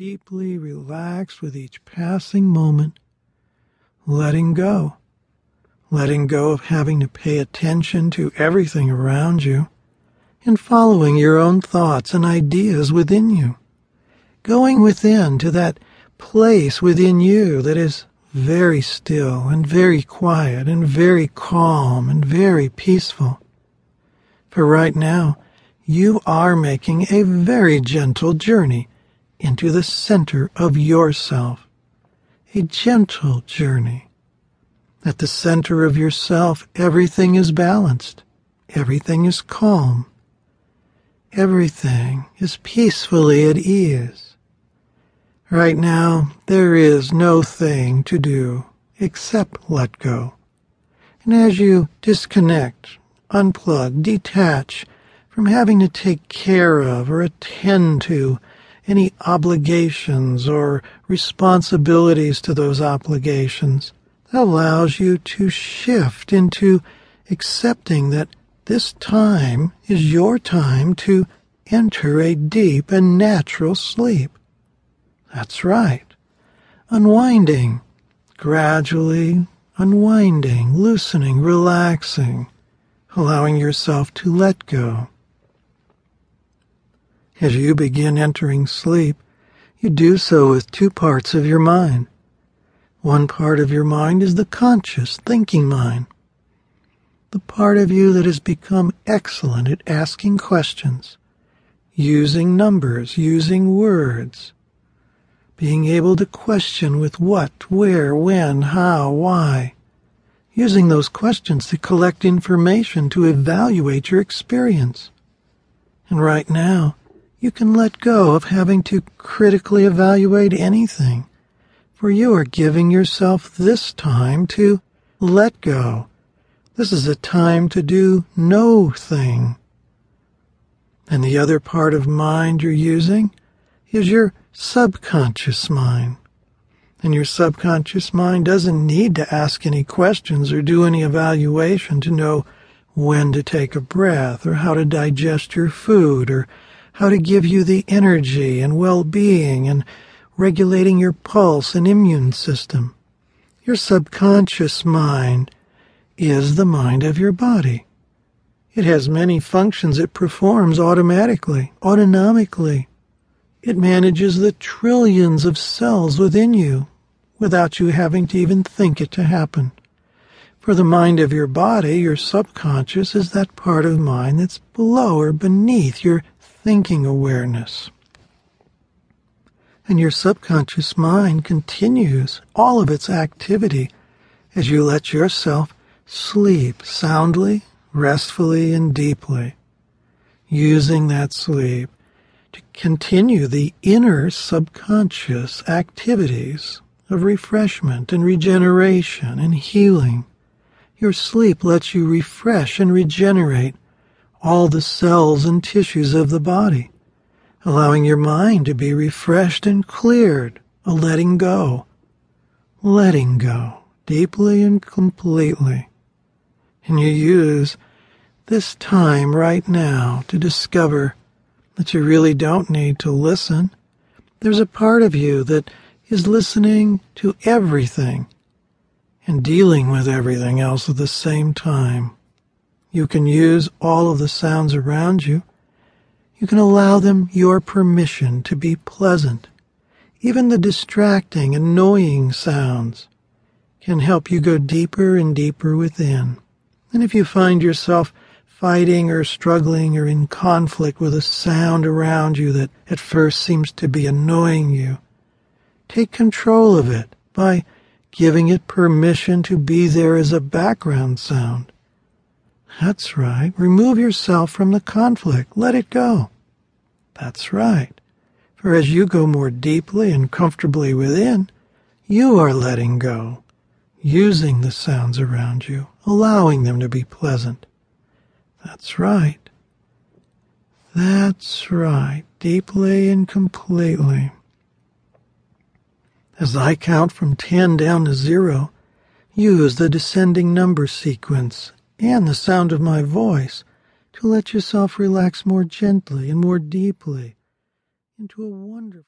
deeply relaxed with each passing moment, letting go. Letting go of having to pay attention to everything around you and following your own thoughts and ideas within you. Going within to that place within you that is very still and very quiet and very calm and very peaceful. For right now, you are making a very gentle journey into the center of yourself. A gentle journey. At the center of yourself, everything is balanced. Everything is calm. Everything is peacefully at ease. Right now, there is no thing to do except let go. And as you disconnect, unplug, detach from having to take care of or attend to any obligations or responsibilities to those obligations, that allows you to shift into accepting that this time is your time to enter a deep and natural sleep. That's right. Unwinding, gradually unwinding, loosening, relaxing, allowing yourself to let go. As you begin entering sleep, you do so with two parts of your mind. One part of your mind is the conscious thinking mind, the part of you that has become excellent at asking questions, using numbers, using words, being able to question with what, where, when, how, why, using those questions to collect information to evaluate your experience. And right now, you can let go of having to critically evaluate anything, for you are giving yourself this time to let go. This is a time to do no thing. And the other part of mind you're using is your subconscious mind. And your subconscious mind doesn't need to ask any questions or do any evaluation to know when to take a breath or how to digest your food or how to give you the energy and well-being and regulating your pulse and immune system. Your subconscious mind is the mind of your body. It has many functions it performs automatically, autonomically. It manages the trillions of cells within you without you having to even think it to happen. For the mind of your body, your subconscious is that part of mind that's below or beneath your thinking awareness. And your subconscious mind continues all of its activity as you let yourself sleep soundly, restfully, and deeply, using that sleep to continue the inner subconscious activities of refreshment and regeneration and healing. Your sleep lets you refresh and regenerate all the cells and tissues of the body, allowing your mind to be refreshed and cleared, a letting go, letting go deeply and completely. And you use this time right now to discover that you really don't need to listen. There's a part of you that is listening to everything and dealing with everything else at the same time. You can use all of the sounds around you. You can allow them your permission to be pleasant. Even the distracting, annoying sounds can help you go deeper and deeper within. And if you find yourself fighting or struggling or in conflict with a sound around you that at first seems to be annoying you, take control of it by giving it permission to be there as a background sound. That's right. Remove yourself from the conflict. Let it go. That's right. For as you go more deeply and comfortably within, you are letting go, using the sounds around you, allowing them to be pleasant. That's right. That's right. Deeply and completely. As I count from 10 down to zero, use the descending number sequence and the sound of my voice to let yourself relax more gently and more deeply into a wonderful